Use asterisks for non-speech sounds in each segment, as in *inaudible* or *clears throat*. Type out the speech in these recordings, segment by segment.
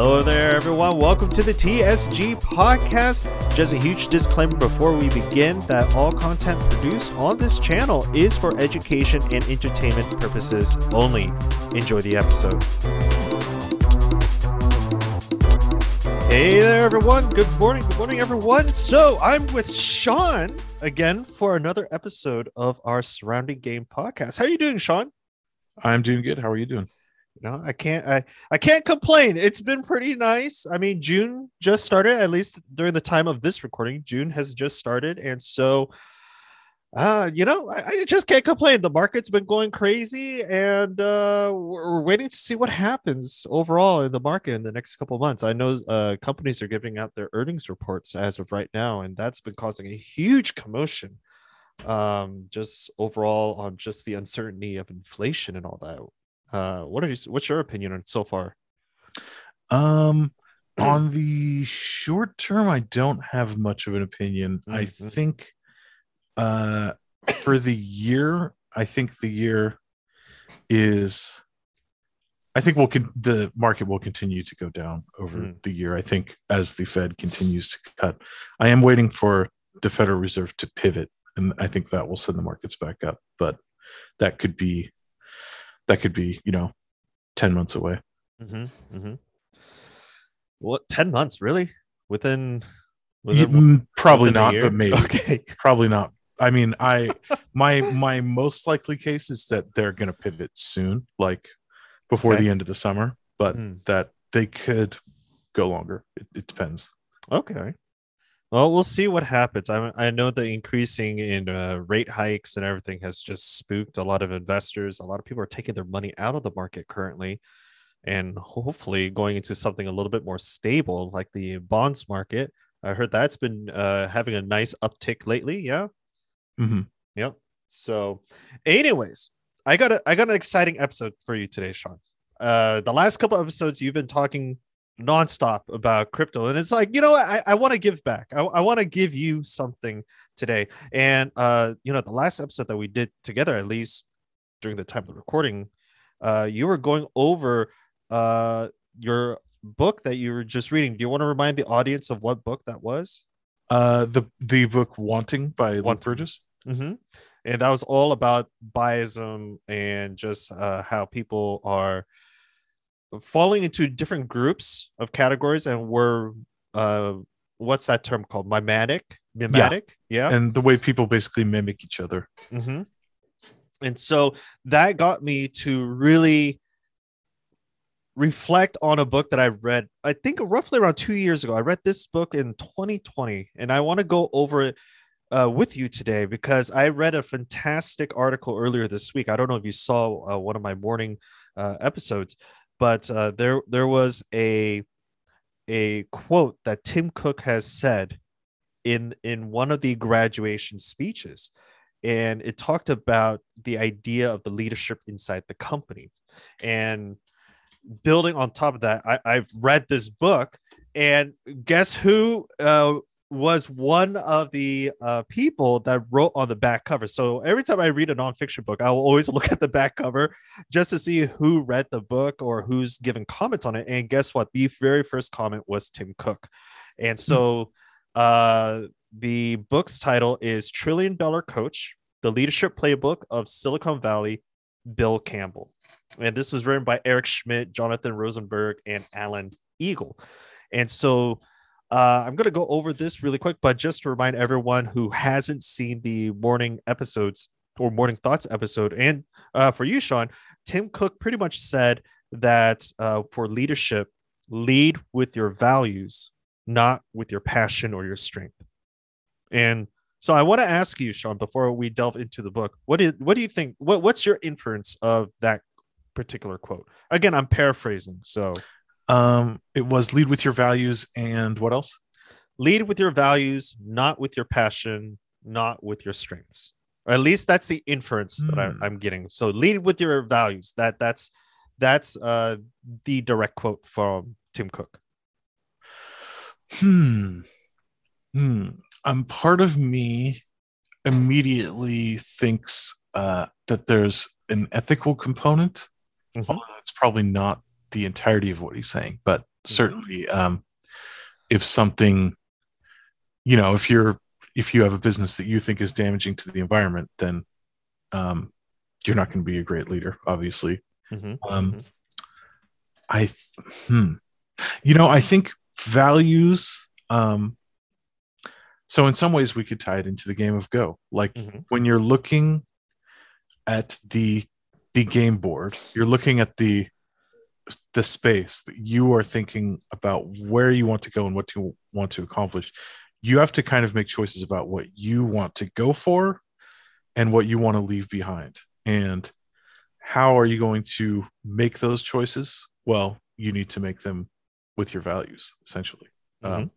Hello there, everyone. Welcome to the TSG podcast. Just a huge disclaimer before we begin that all content produced on this channel is for education and entertainment purposes only. Enjoy the episode. Hey there, everyone. Good morning. Good morning, everyone. So, I'm with Sean again for another episode of our Surrounding Game podcast. How are you doing, Sean? I'm doing good. How are you doing? You know i can't i i can't complain. It's been pretty nice. I mean june just started at least during the time of this recording. June has just started and so uh you know i, I just can't complain. The market's been going crazy and uh we're, we're, waiting to see what happens overall in the market in the next couple months. I know uh companies are giving out their earnings reports as of right now and that's been causing a huge commotion um just overall on just the uncertainty of inflation and all that uh, what are you? What's your opinion on so far? Um, *clears throat* on the short term, I don't have much of an opinion. Mm-hmm. I think, uh, for the year, I think the year is. I think we'll con- the market will continue to go down over mm. the year. I think as the Fed continues to cut, I am waiting for the Federal Reserve to pivot, and I think that will send the markets back up. But that could be that could be you know 10 months away. Mm-hmm, mm-hmm. what 10 months really? Within, within mm, probably within not but maybe. *laughs* Okay. Probably not. I mean i *laughs* my my most likely case is that they're going to pivot soon like before okay. the end of the summer but mm. that they could go longer. It, it depends. Okay well, we'll see what happens. I I know the increasing in uh, rate hikes and everything has just spooked a lot of investors. A lot of people are taking their money out of the market currently, and hopefully going into something a little bit more stable, like the bonds market. I heard that's been uh, having a nice uptick lately. Yeah. Mm-hmm. Yep. So, anyways, I got a I got an exciting episode for you today, Sean. Uh, the last couple episodes you've been talking nonstop about crypto. And it's like, you know, I, I want to give back. I, I want to give you something today. And, uh, you know, the last episode that we did together, at least during the time of recording, uh, you were going over uh, your book that you were just reading. Do you want to remind the audience of what book that was? Uh, the the book Wanting by Luke Burgis. Mm-hmm. And that was all about biasm and just uh, how people are falling into different groups of categories and we're uh what's that term called? Mimetic mimetic yeah, yeah. and the way people basically mimic each other. Mm-hmm. and so that got me to really reflect on a book that i read i think roughly around two years ago. I read this book in 2020 and i want to go over it uh, with you today because i read a fantastic article earlier this week. I don't know if you saw uh, one of my morning uh, episodes but uh, there there was a a quote that Tim Cook has said in in one of the graduation speeches. And it talked about the idea of the leadership inside the company. And building on top of that I, have read this book and guess who uh, was one of the uh, people that wrote on the back cover. So every time I read a nonfiction book, I will always *laughs* look at the back cover just to see who read the book or who's given comments on it. And guess what? The very first comment was Tim Cook. And so uh, the book's title is Trillion Dollar Coach The Leadership Playbook of Silicon Valley, Bill Campbell. And this was written by Eric Schmidt, Jonathan Rosenberg, and Alan Eagle. And so uh, I'm going to go over this really quick, but just to remind everyone who hasn't seen the morning episodes or morning thoughts episode, and uh, for you, Sean, Tim Cook pretty much said that uh, for leadership, lead with your values, not with your passion or your strength. And so I want to ask you, Sean, before we delve into the book, what is what do you think? What what's your inference of that particular quote? Again, I'm paraphrasing, so um, it was lead with your values and what else? Lead with your values, not with your passion, not with your strengths. Or at least that's the inference mm. that I, am hmm. getting. So lead with your values. That that's that's uh, the direct quote from Tim Cook. Hmm. Hmm. Um, part of me immediately thinks uh, that there's an ethical component. Mm-hmm. Although that's probably not the entirety of what he's saying, but certainly um, if something you know if you're if you have a business that you think is damaging to the environment then um, you're not going to be a great leader obviously Mm-hmm. um, Mhm. i th- hmm. you know i think values um, so in some ways we could tie it into the game of go like Mhm. when you're looking at the the game board you're looking at the the space that you are thinking about where you want to go and what you want to accomplish you have to kind of make choices about what you want to go for and what you want to leave behind. And how are you going to make those choices? Well you need to make them with your values essentially. Um,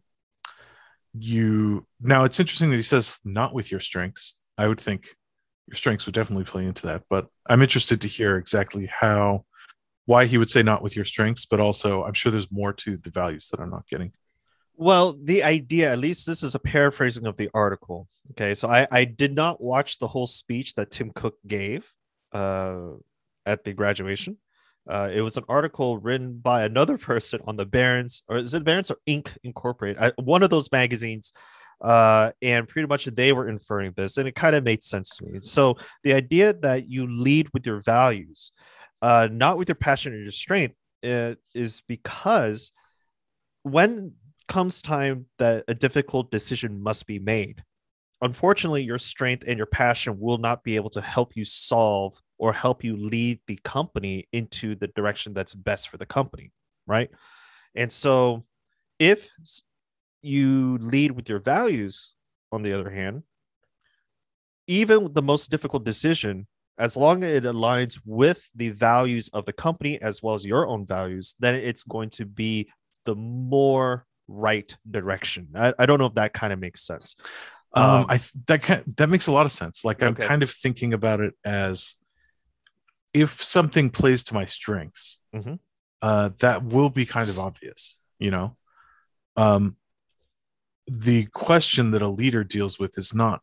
you now it's interesting that he says not with your strengths. I would think your strengths would definitely play into that but i'm interested to hear exactly how why he would say not with your strengths but also i'm sure there's more to the values that i'm not getting Well, the idea, at least this is a paraphrasing of the article. Okay. So I, I did not watch the whole speech that Tim Cook gave uh, at the graduation. Uh, it was an article written by another *laughs* person on the Barron's, or is it Barron's or Inc. Incorporated? I, one of those magazines. Uh, and pretty much they were inferring this, and it kind of made sense to me. So the idea that you lead with your values, uh, not with your passion or your strength, uh, is because when comes time that a difficult decision must be made. Unfortunately, your strength and your passion will not be able to help you solve or help you lead the company into the direction that's best for the company, right? And so, if you lead with your values, on the other hand, even the most difficult decision, as long as it aligns with the values of the company as well as your own values, then it's going to be the more right direction. I, I don't know if that kind of makes sense. um, Um, i that kind that makes a lot of sense like i'm kind of thinking about it as if something plays to my strengths Mhm. uh, that will be kind of obvious you know um, the question that a leader deals with is not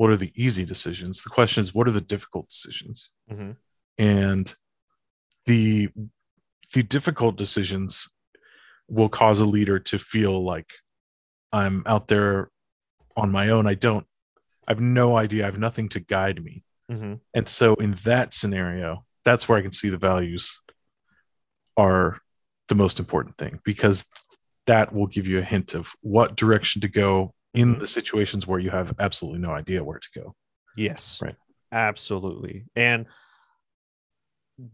what are the easy decisions? The question is what are the difficult decisions? Mhm. and the the difficult decisions will cause a leader to feel like i'm out there on my own. I don't i have no idea. I have nothing to guide me. Mhm. and so in that scenario that's where i can see the values are the most important thing because that will give you a hint of what direction to go in mm-hmm. the situations where you have absolutely no idea where to go Yes. Right. Absolutely. And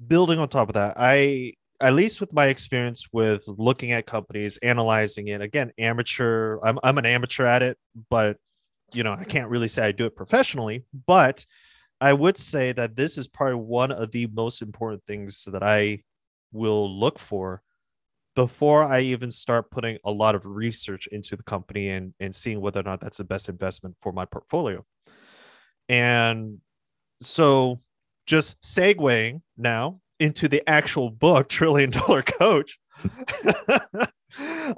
building on top of that, I at least with my experience with looking at companies, analyzing it, again, amateur, I'm I'm an amateur at it, but you know, I can't really say I do it professionally, but I would say that this is probably one of the most important things that I will look for before I even start putting a lot of research into the company and, and seeing whether or not that's the best investment for my portfolio. And so just segueing now into the actual book, *laughs* Trillion Dollar Coach. *laughs*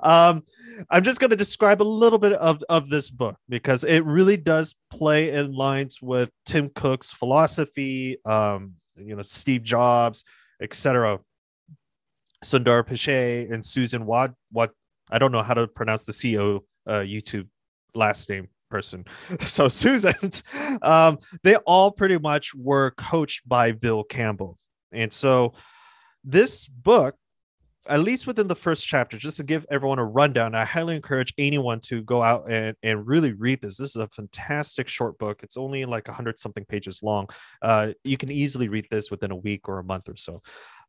um, I'm just going to describe a little bit of, of this book because it really does play in lines with Tim Cook's philosophy, um, you know, Steve Jobs, etc. Sundar Pichai and Susan Wad, what I don't know how to pronounce the CEO uh, YouTube last name person. *laughs* So Susan, um, they all pretty much were coached by Bill Campbell. And so this book, at least within the first chapter, just to give everyone a rundown, I highly encourage anyone to go out and, and really read this. This is a fantastic short book. It's only like 100 something pages long. Uh, you can easily read this within a week or a month or so.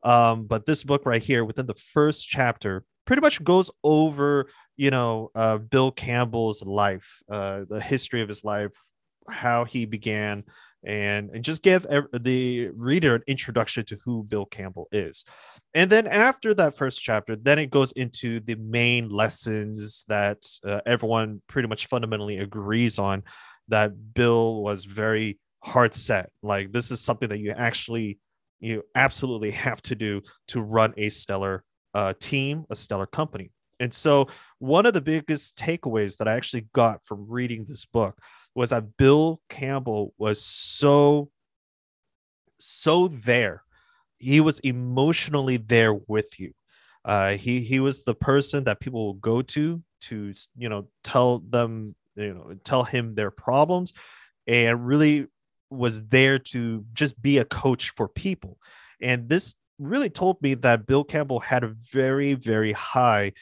Um, but this book right here, within the first chapter, pretty much goes over, you know, uh, Bill Campbell's life, uh, the history of his life, how he began, and and just give the reader an introduction to who Bill Campbell is. And then after that first chapter, then it goes into the main lessons that uh, everyone pretty much fundamentally agrees on. That Bill was very hard set. Like this is something that you actually you absolutely have to do to run a stellar uh, team, a stellar company. And so, one of the biggest takeaways that I actually got from reading this book was that Bill Campbell was so, so there. He was emotionally there with you. Uh, he he was the person that people will go to to you know tell them you know tell him their problems, and really was there to just be a coach for people. And this really told me that Bill Campbell had a very very high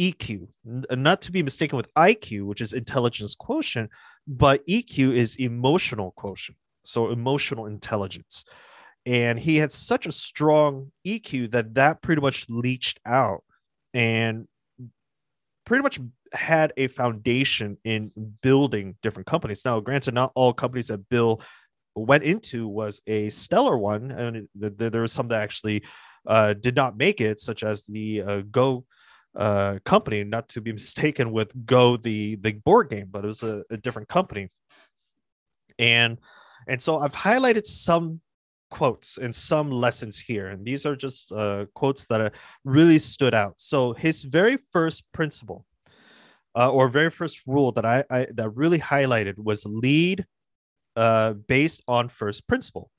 EQ, not to be mistaken with IQ, which is intelligence quotient, but EQ is emotional quotient, so emotional intelligence. And he had such a strong EQ that that pretty much leached out and pretty much had a foundation in building different companies. Now, granted, not all companies that Bill went into was a stellar one, and there was some that actually uh, did not make it, such as the uh, Go uh, company, not to be *laughs* mistaken with Go, the the board game, but it was a, a different company. And and so I've highlighted some quotes and some lessons here, and these are just uh, quotes that uh, really stood out. So his very first principle, uh, or very first rule that I, I that really highlighted was lead uh, based on first principle.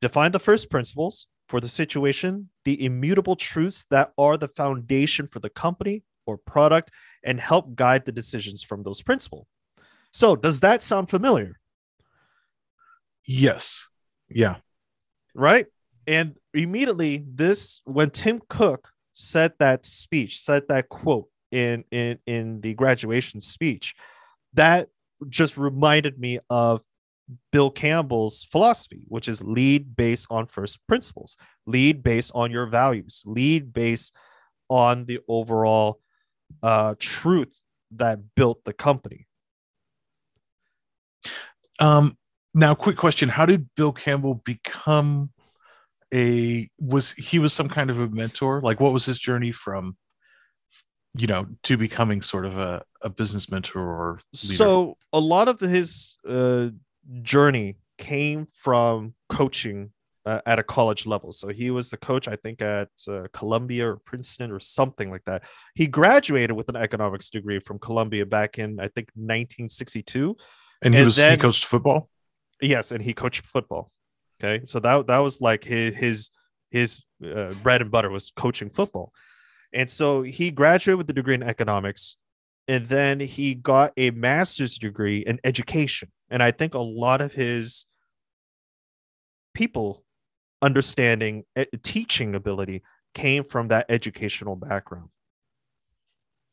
Define the first principles, for the situation, the immutable truths that are the foundation for the company or product, and help guide the decisions from those principles. So, does that sound familiar? Yes. Yeah. Right. And immediately, this when Tim Cook said that speech, said that quote in in in the graduation speech, that just reminded me of Bill Campbell's philosophy, which is lead based on first principles, lead based on your values, lead based on the overall uh, truth that built the company. Um, now, quick question: How did Bill Campbell become a? Was he was some kind of a mentor? Like, what was his journey from? you know to becoming sort of a, a business mentor or leader? so a lot of his uh, journey came from coaching uh, at a college level. So he was the coach, I think, at uh, Columbia or Princeton or something like that. He graduated with an economics degree from Columbia back in, I think, 1962. And he and was then, he coached football. Yes, and he coached football. Okay, so that that was like his his his uh, bread and butter was coaching football, and so he graduated with the degree in economics, and then he got a master's degree in education and I think a lot of his people understanding teaching ability came from that educational background.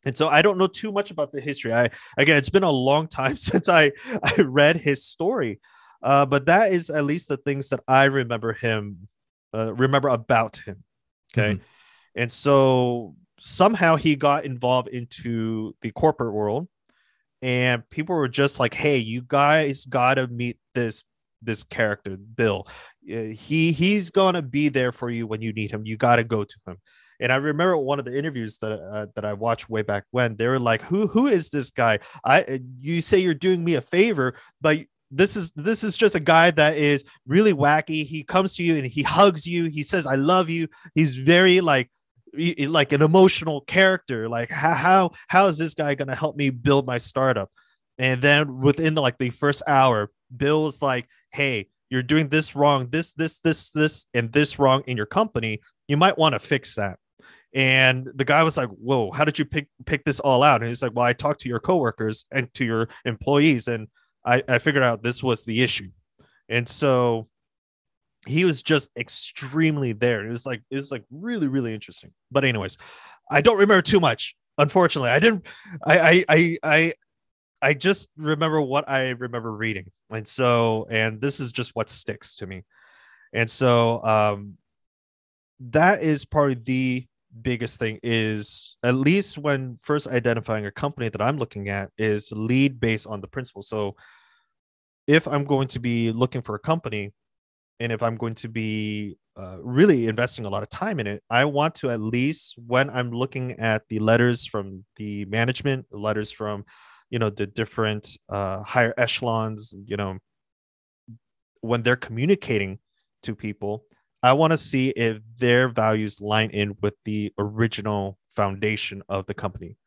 And so I don't know too much about the history. I again, it's been a long time *laughs* since I I read his story, uh, but that is at least the things that I remember him uh, remember about him. Okay, mm-hmm. and so somehow he got involved into the corporate world, and people were just like hey you guys gotta meet this this character bill he he's gonna be there for you when you need him you gotta go to him and I remember one of the interviews that uh, that I watched way back when they were like, "Who who is this guy? I you say you're doing me a favor, but this is this is just a guy that is really wacky. He comes to you and he hugs you. He says, "I love you." He's very like like an emotional character like how how, how is this guy going to help me build my startup? And then within the, like the first hour bill's like hey you're doing this wrong this this this this and this wrong in your company. You might want to fix that. And the guy was like whoa how did you pick pick this all out? And he's like well i talked to your coworkers and to your employees and i i figured out this was the issue. And so he was just extremely there. It was like it was like really really interesting. But anyways, I don't remember too much. Unfortunately, I didn't. I I I I, just remember what I remember reading, and so and this is just what sticks to me, and so um, that is probably the biggest thing is at least when first identifying a company that I'm looking at is lead based on the principle. So if I'm going to be looking for a company and if i'm going to be uh, really investing a lot of time in it i want to at least when i'm looking at the letters from the management the letters from you know the different uh, higher echelons you know when they're communicating to people i want to see if their values line in with the original foundation of the company.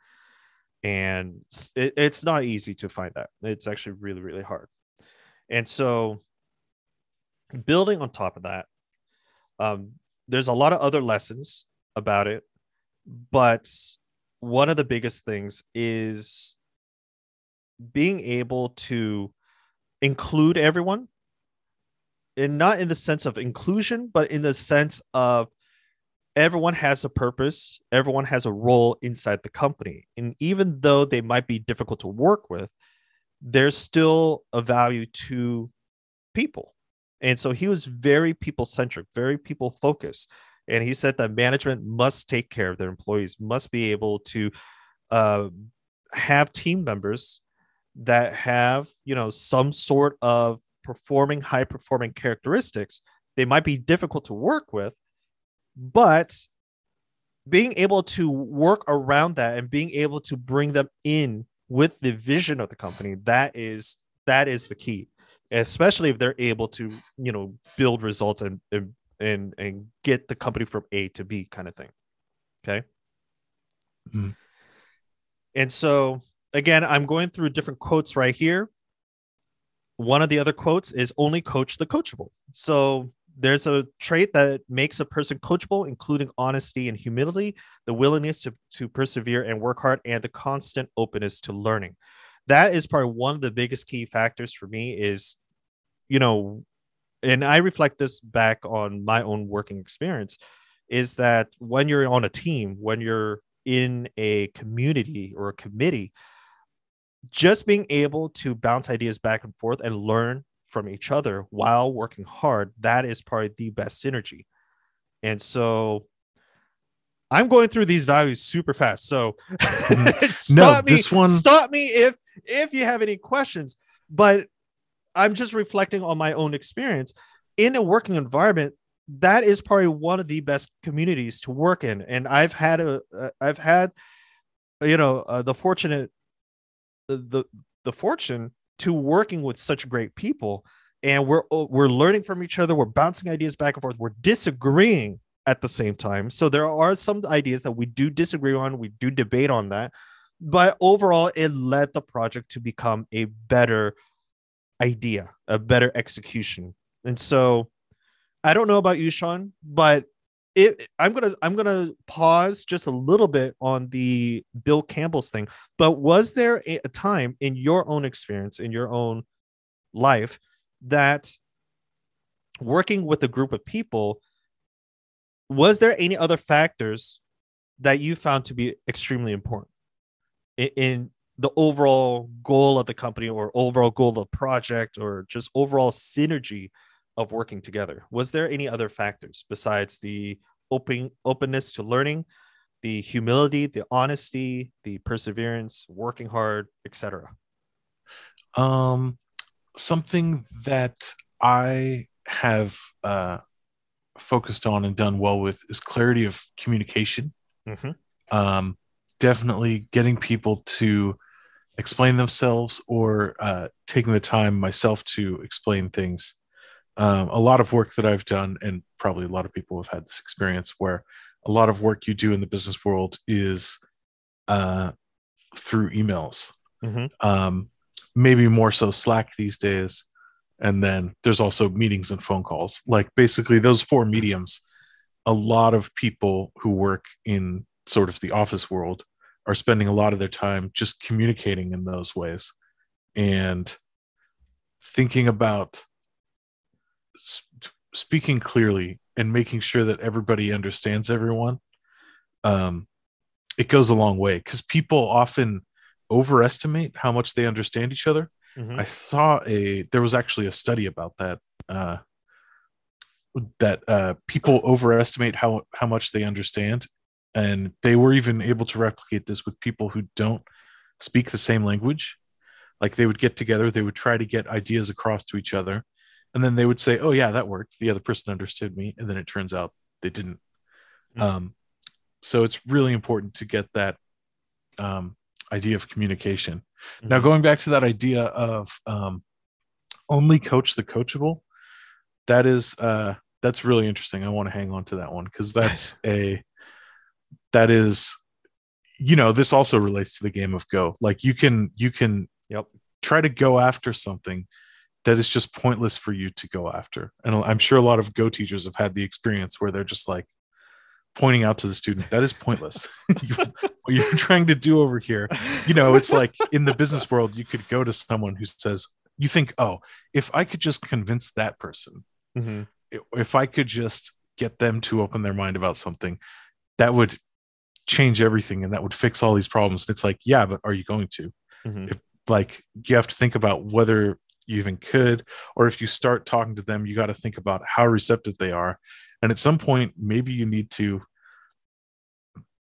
And it, it's not easy to find that. It's actually really really hard. And so building on top of that, um, there's a lot of other lessons about it but one of the biggest things is being able to include everyone and not in the sense of inclusion but in the sense of everyone has a purpose everyone has a role inside the company. And even though they might be difficult to work with there's still a value to people and so he was very people centric very people focused and he said that management must take care of their employees must be able to uh, have team members that have you know some sort of performing high performing characteristics. They might be difficult to work with but being able to work around that and being able to bring them in with the vision of the company that is that is the key especially if they're able to you know build results and and and, get the company from a to b kind of thing okay mm. and so again i'm going through different quotes right here one of the other quotes is only coach the coachable so there's a trait that makes a person coachable, including honesty and humility, the willingness to, to persevere and work hard, and the constant openness to learning. That is probably one of the biggest key factors for me is, you know, and I reflect this back on my own working experience, is that when you're on a team, when you're in a community or a committee, just being able to bounce ideas back and forth and learn from each other while working hard, that is probably the best synergy. And so I'm going through these values super fast. So *laughs* mm. stop no, me, this one stop me if if you have any questions. But I'm just reflecting on my own experience. In a working environment. That is probably one of the best communities to work in, and I've had a have had, you know, uh, the fortunate, the the fortune to working with such great people. And we're oh, we're learning from each other. We're bouncing ideas back and forth. We're disagreeing at the same time. So there are some ideas that we do disagree on. We do debate on that but overall it led the project to become a better idea a better execution and so i don't know about you sean but it, I'm gonna I'm gonna pause just a little bit on the Bill Campbell's thing. But was there a, time in your own experience in your own life that working with a group of people was there any other factors that you found to be extremely important in, the overall goal of the company or overall goal of the project or just overall synergy of working together. Was there any other factors besides the open openness to learning the humility the honesty the perseverance working hard etc um something that i have uh focused on and done well with is clarity of communication. Mm-hmm. um definitely getting people to explain themselves or uh, taking the time myself to explain things um, a lot of work that I've done, and probably a lot of people have had this experience where a lot of work you do in the business world is uh, through emails. Mm-hmm. Um, maybe more so Slack these days. And then there's also meetings and phone calls. Like basically, those four mediums, a lot of people who work in sort of the office world are spending a lot of their time just communicating in those ways and thinking about speaking clearly and making sure that everybody understands everyone um, it goes a long way because people often overestimate how much they understand each other mm-hmm. i saw a there was actually a study about that uh, that uh, people overestimate how how much they understand and they were even able to replicate this with people who don't speak the same language. Like they would get together they would try to get ideas across to each other and then they would say oh yeah that worked. The other person understood me and then it turns out they didn't. Mm-hmm. um, so it's really important to get that um, idea of communication. Mm-hmm. now going back to that idea of um, only coach the coachable that is uh, that's really interesting. I want to hang on to that one because that's *laughs* a that is you know this also relates to the game of go like you can you can yep try to go after something that is just pointless for you to go after. And I'm sure a lot of Go teachers have had the experience where they're just like, pointing out to the student that is pointless. *laughs* you, what you're trying to do over here, you know, it's like in the business world, you could go to someone who says, you think, oh, if I could just convince that person, Mhm. if I could just get them to open their mind about something, that would change everything and that would fix all these problems. And it's like, yeah, but are you going to? Mhm. If like you have to think about whether you even could, or if you start talking to them, you got to think about how receptive they are. And at some point, maybe you need to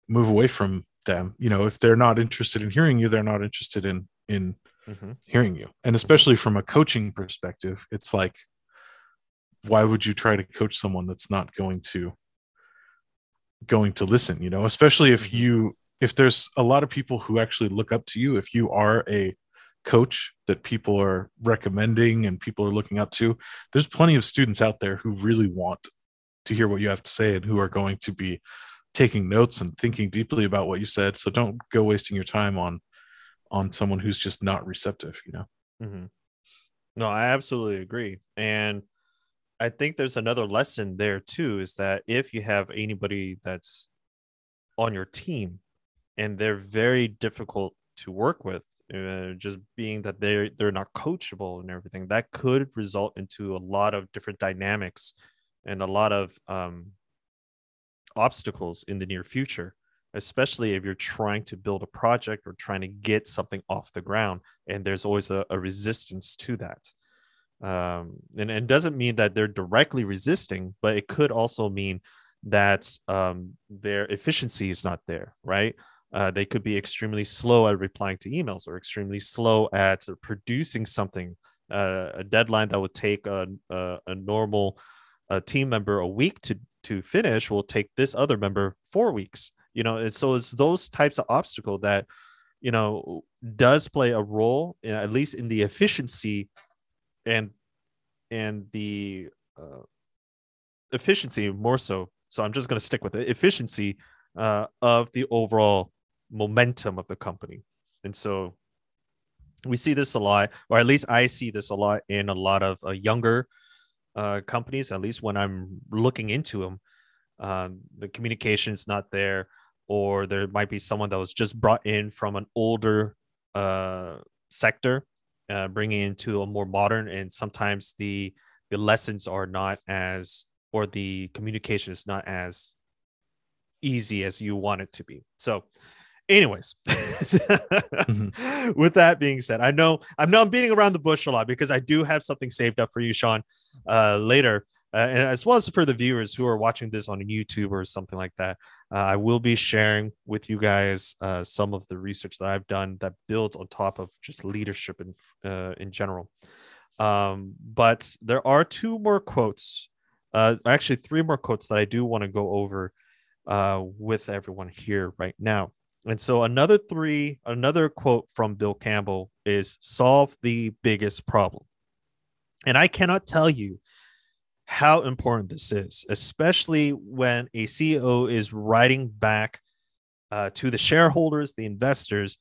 move away from them. You know, if they're not interested in hearing you, they're not interested in in Mhm. hearing you. And especially from a coaching perspective, it's like, why would you try to coach someone that's not going to going to listen? You know, especially if Mhm. you if there's a lot of people who actually look up to you, if you are a coach that people are recommending and people are looking up to, there's plenty of students out there who really want to hear what you have to say and who are going to be taking notes and thinking deeply about what you said. So don't go wasting your time on on someone who's just not receptive, you know. Mhm. No, I absolutely agree. And I think there's another lesson there too is that if you have anybody that's on your team and they're very difficult to work with, uh, just being that they're they're not coachable and everything, that could result into a lot of different dynamics and a lot of um, obstacles in the near future, especially if you're trying to build a project or trying to get something off the ground and there's always a, a resistance to that um, and it doesn't mean that they're directly resisting but it could also mean that um, their efficiency is not there right? Uh, they could be extremely slow at replying to emails or extremely slow at producing something uh, a deadline that would take a, a, a normal uh, team member a week to to finish will take this other member four weeks you know? And so it's those types of obstacle that you know does play a role in, at least in the efficiency and and the uh, efficiency more so so i'm just going to stick with it efficiency uh, of the overall momentum of the company. And so we see this a lot or at least i see this a lot in a lot of uh, younger uh, companies at least when i'm looking into them um, the communication is not there or there might be someone that was just brought in from an older uh, sector, uh, bringing into a more modern, and sometimes the the lessons are not as or the communication is not as easy as you want it to be. So, anyways, *laughs* with that being said, I know I'm beating around the bush a lot because I do have something saved up for you, Sean, uh, later. Uh, and as well as for the viewers who are watching this on YouTube or something like that, uh, I will be sharing with you guys uh, some of the research that I've done that builds on top of just leadership in uh, in general. Um, but there are two more quotes, uh, actually three more quotes that I do want to go over uh, with everyone here right now. And so another three, another quote from Bill Campbell is solve the biggest problem. And I cannot tell you how important this is, especially when a CEO is writing back uh, to the shareholders, the investors.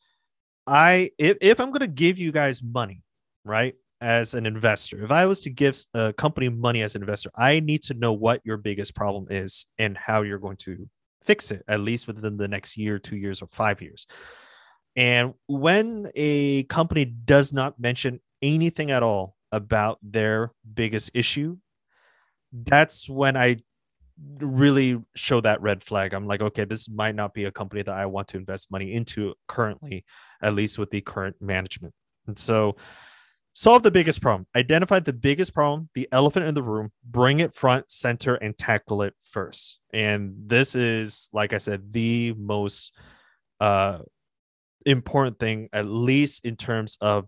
I if, if I'm going to give you guys money, right, as an investor, if I was to give a company money as an investor, I need to know what your biggest problem is and how you're going to fix it, at least within the next year, two years, or five years. And when a company does not mention anything at all about their biggest issue, that's when I really show that red flag. I'm like, okay, this might not be a company that I want to invest money into currently, at least with the current management. And so, solve the biggest problem, identify the biggest problem, the elephant in the room, bring it front, center, and tackle it first. And this is, like I said, the most uh, important thing, at least in terms of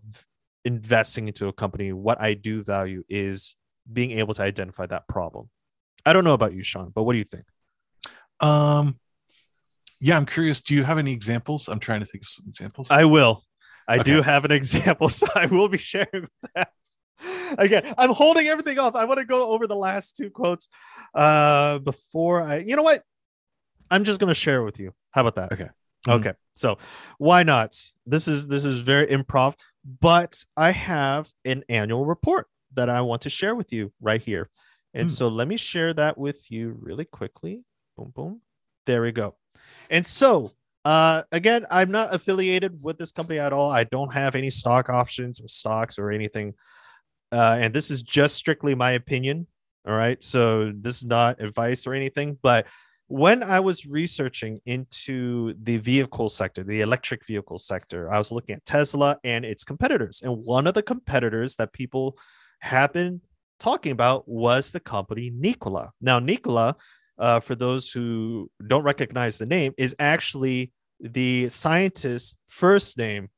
investing into a company. What I do value is being able to identify that problem. I don't know about you, Sean, but what do you think? Um, yeah, I'm curious. Do you have any examples? I'm trying to think of some examples. I will. I do have an example, *laughs* so I will be sharing that. Again, I'm holding everything off. I want to go over the last two quotes uh, before I. You know what? I'm just going to share with you. How about that? Okay. Okay. So why not? This is this is very improv, but I have an annual report that I want to share with you right here. And Hmm. so let me share that with you really quickly. Boom, boom. There we go. And so, uh, again, I'm not affiliated with this company at all. I don't have any stock options or stocks or anything. Uh, and this is just strictly my opinion. All right. So this is not advice or anything. But when I was researching into the vehicle sector, the electric vehicle sector, I was looking at Tesla and its competitors. And one of the competitors that people have been talking about was the company Nikola. Now, Nikola, uh, for those who don't recognize the name, is actually the scientist's first name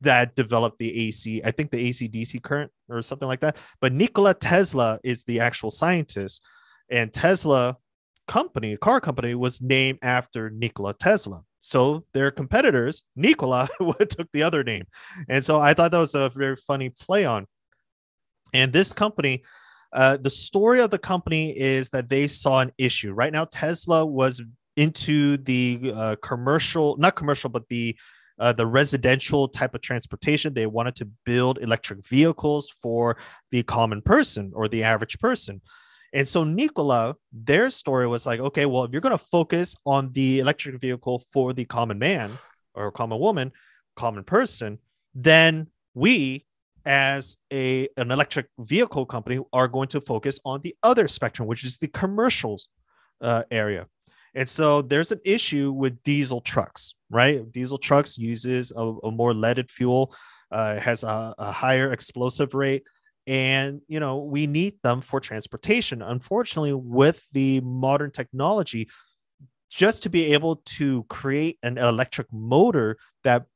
that developed the AC, I think the AC DC current or something like that. But Nikola Tesla is the actual scientist. And Tesla company, a car company, was named after Nikola Tesla. So their competitors, Nikola, *laughs* took the other name. And so I thought that was a very funny play on. And this company, uh, the story of the company is that they saw an issue. Right now, Tesla was into the uh, commercial, not commercial, but the uh, the residential type of transportation. They wanted to build electric vehicles for the common person or the average person. And so Nikola, their story was like, okay, well, if you're going to focus on the electric vehicle for the common man or common woman, common person, then we as a an electric vehicle company are going to focus on the other spectrum, which is the commercials uh, area. And so there's an issue with diesel trucks, right? Diesel trucks uses a, a more leaded fuel, uh, has a, a higher explosive rate, and you know we need them for transportation. Unfortunately, with the modern technology, just to be able to create an electric motor that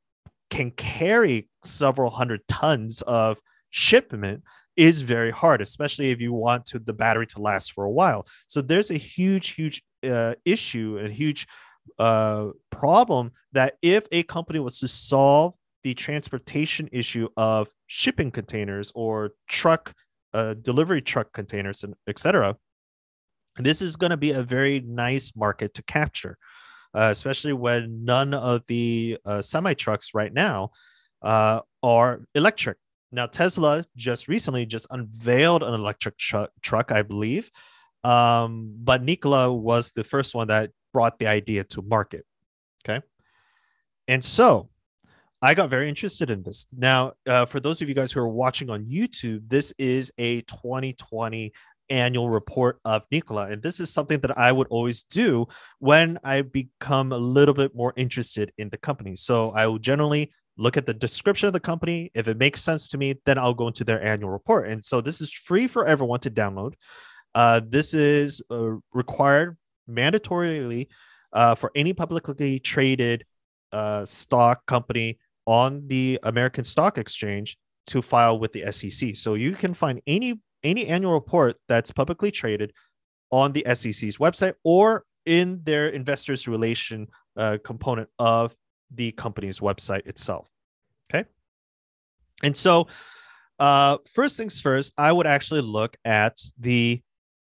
can carry several hundred tons of shipment is very hard, especially if you want to the battery to last for a while. So there's a huge, huge uh, issue, a huge uh, problem that if a company was to solve the transportation issue of shipping containers or truck uh, delivery truck containers and etc this is going to be a very nice market to capture uh, especially when none of the uh, semi trucks right now uh, are electric now, Tesla just recently just unveiled an electric tr- truck, I believe. Um, but Nikola was the first one that brought the idea to market. Okay. And so I got very interested in this. Now, uh, for those of you guys who are watching on YouTube, this is a 2020 annual report of Nikola. And this is something that I would always do when I become a little bit more interested in the company. So I will generally look at the description of the company. If it makes sense to me, then I'll go into their annual report. And so this is free for everyone to download. Uh, this is uh, required mandatorily uh, for any publicly traded uh, stock company on the American Stock Exchange to file with the SEC. So you can find any any annual report that's publicly traded on the SEC's website or in their investors relation uh, component of the company's website itself. Okay. And so, uh, first things first, I would actually look at the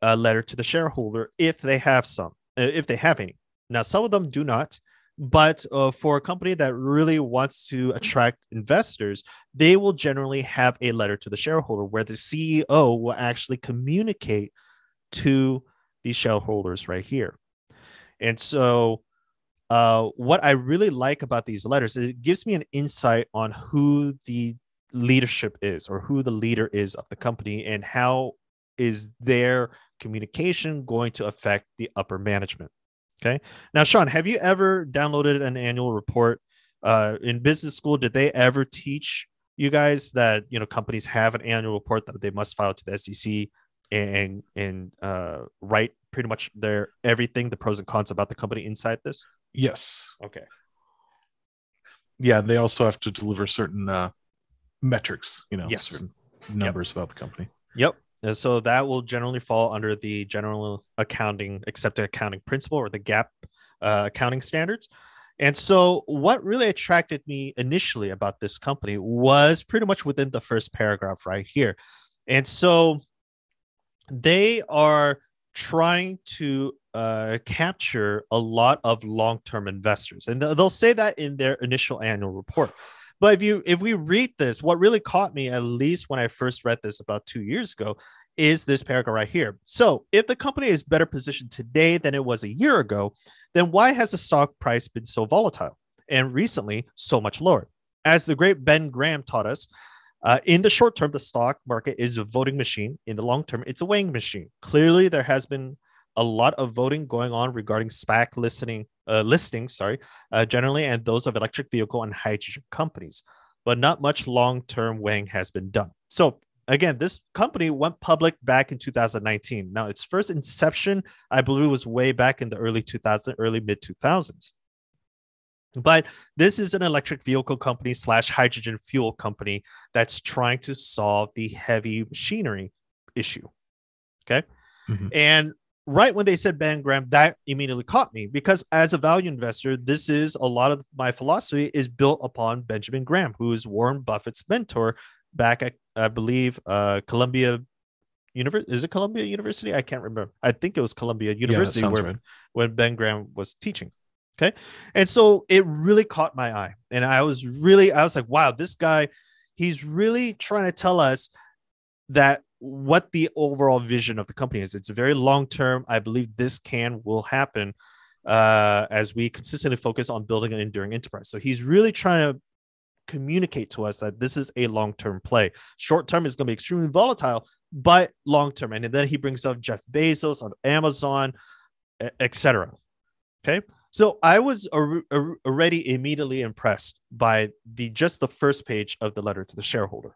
uh, letter to the shareholder if they have some, uh, if they have any. Now, some of them do not, but uh, for a company that really wants to attract investors, they will generally have a letter to the shareholder where the CEO will actually communicate to the shareholders right here. And so uh, what I really like about these letters is it gives me an insight on who the leadership is or who the leader is of the company and how is their communication going to affect the upper management. Okay. Now, Sean, have you ever downloaded an annual report uh, in business school? Did they ever teach you guys that you know companies have an annual report that they must file to the SEC and and uh, write pretty much their everything, the pros and cons about the company inside this? Yes. Okay. Yeah, they also have to deliver certain uh, metrics, you know, yes. certain numbers yep. about the company. Yep. And so that will generally fall under the general accounting accepted accounting principle or the GAAP uh, accounting standards. And so, what really attracted me initially about this company was pretty much within the first paragraph right here. And so, they are trying to uh, capture a lot of long term investors. And they'll say that in their initial annual report. But if you if we read this, what really caught me, at least when I first read this about two years ago, is this paragraph right here. So, if the company is better positioned today than it was a year ago, then why has the stock price been so volatile and recently so much lower? As the great Ben Graham taught us, uh, in the short term, the stock market is a voting machine. In the long term, it's a weighing machine. Clearly, there has been a lot of voting going on regarding SPAC listening, uh, listings, sorry, uh, generally, and those of electric vehicle and hydrogen companies, but not much long term weighing has been done. So, again, this company went public back in 2019. Now, its first inception, I believe, was way back in the early 2000s, early mid 2000s. But this is an electric vehicle company slash hydrogen fuel company that's trying to solve the heavy machinery issue. Okay. Mm-hmm. And right when they said Ben Graham, that immediately caught me because as a value investor, this is a lot of my philosophy is built upon Benjamin Graham, who is Warren Buffett's mentor back at, I believe, uh, Columbia University. Is it Columbia University? I can't remember. I think it was Columbia University yeah, where, right. when Ben Graham was teaching. Okay. And so it really caught my eye. And I was really, I was like, wow, this guy, he's really trying to tell us that what the overall vision of the company is. It's very long term. I believe this can will happen uh, as we consistently focus on building an enduring enterprise. So he's really trying to communicate to us that this is a long term play. Short term is going to be extremely volatile, but long term. And then he brings up Jeff Bezos on Amazon, etc. Okay. So I was already immediately impressed by the just the first page of the letter to the shareholder.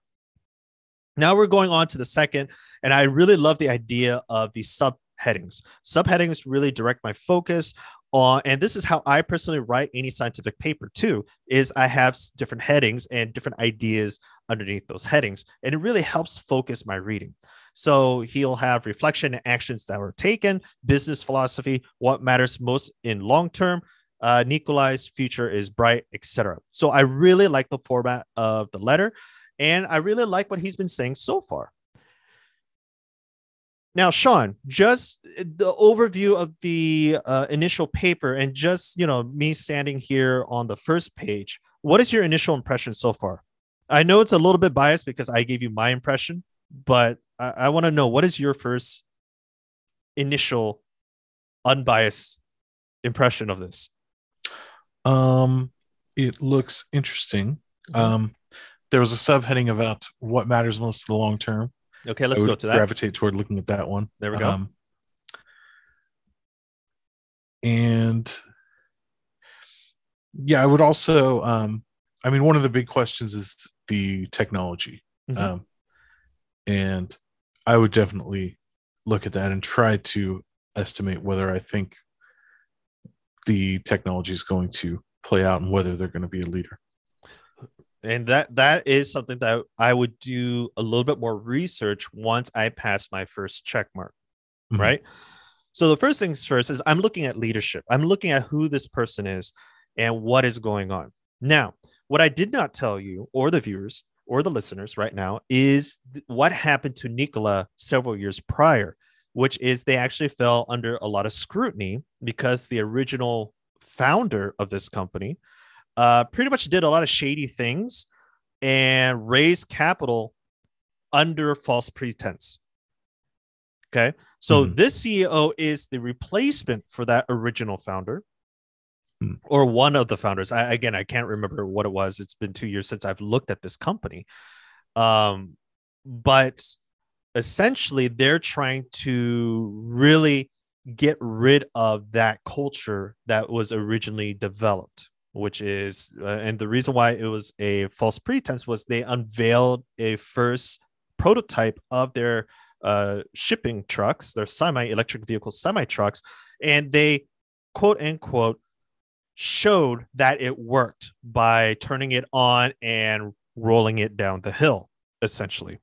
Now we're going on to the second, and I really love the idea of the subheadings. Subheadings really direct my focus on, and this is how I personally write any scientific paper too. Is I have different headings and different ideas underneath those headings, and it really helps focus my reading. So he'll have reflection and actions that were taken, business philosophy, what matters most in long term, uh, Nikola's future is bright, etc. So I really like the format of the letter, and I really like what he's been saying so far. Now, Sean, just the overview of the uh, initial paper, and just you know me standing here on the first page. What is your initial impression so far? I know it's a little bit biased because I gave you my impression, but I, I want to know what is your first initial unbiased impression of this? Um, it looks interesting. Mm-hmm. Um, there was a subheading about what matters most to the long term. Okay, let's go to that. Gravitate toward looking at that one. There we go. Um, and yeah, I would also. Um, I mean, one of the big questions is the technology, mm-hmm. um, and I would definitely look at that and try to estimate whether I think the technology is going to play out and whether they're going to be a leader. And that that is something that I would do a little bit more research once I pass my first check mark, mm-hmm. right? So the first things first is I'm looking at leadership. I'm looking at who this person is and what is going on. Now, what I did not tell you or the viewers or the listeners right now is what happened to Nikola several years prior, which is they actually fell under a lot of scrutiny because the original founder of this company uh, pretty much did a lot of shady things and raised capital under false pretense. Okay. So mm-hmm. this CEO is the replacement for that original founder. Hmm. or one of the founders. I, again, I can't remember what it was. It's been two years since I've looked at this company. Um, but essentially, they're trying to really get rid of that culture that was originally developed which is uh, and the reason why it was a false pretense was they unveiled a first prototype of their uh, shipping trucks their semi electric vehicle semi trucks and they quote unquote showed that it worked by turning it on and rolling it down the hill, essentially.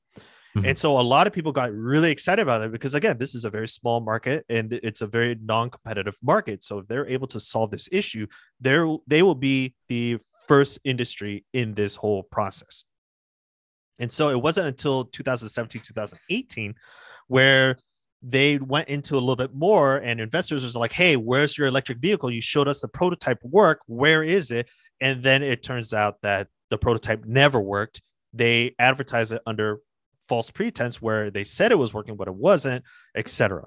Mm-hmm. And so a lot of people got really excited about it because, again, this is a very small market and it's a very non competitive market. So if they're able to solve this issue, they they will be the first industry in this whole process. And so it wasn't until 2017, 2018 where they went into a little bit more and investors was like hey where's your electric vehicle you showed us the prototype work where is it and then it turns out that the prototype never worked. They advertise it under false pretense where they said it was working, but it wasn't, etc.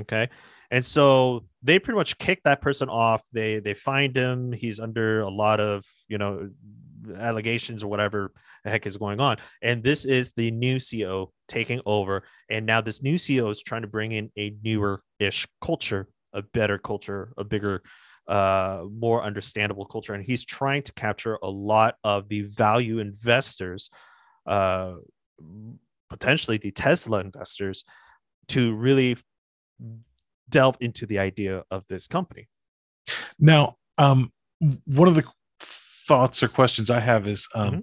Okay. And so they pretty much kick that person off. They they find him. He's under a lot of, you know, allegations or whatever the heck is going on. And this is the new CEO taking over. And now this new CEO is trying to bring in a newer ish culture, a better culture, a bigger, uh, more understandable culture. And he's trying to capture a lot of the value investors, uh, potentially the Tesla investors, to really delve into the idea of this company. Now, um, one of the thoughts or questions I have is um, mm-hmm.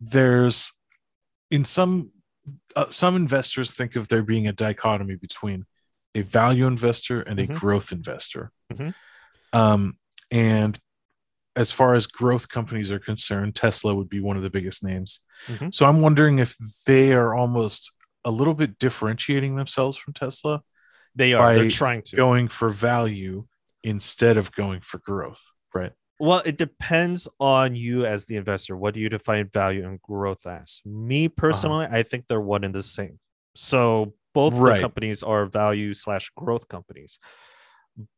there's in some uh, some investors think of there being a dichotomy between a value investor and mm-hmm. a growth investor. Mm-hmm. Um, and as far as growth companies are concerned, Tesla would be one of the biggest names. Mm-hmm. So I'm wondering if they are almost a little bit differentiating themselves from Tesla. They are. They're trying to going for value instead of going for growth, right? Well, it depends on you as the investor. What do you define value and growth as? Me personally, uh-huh. I think they're one and the same. So both right. the companies are value slash growth companies.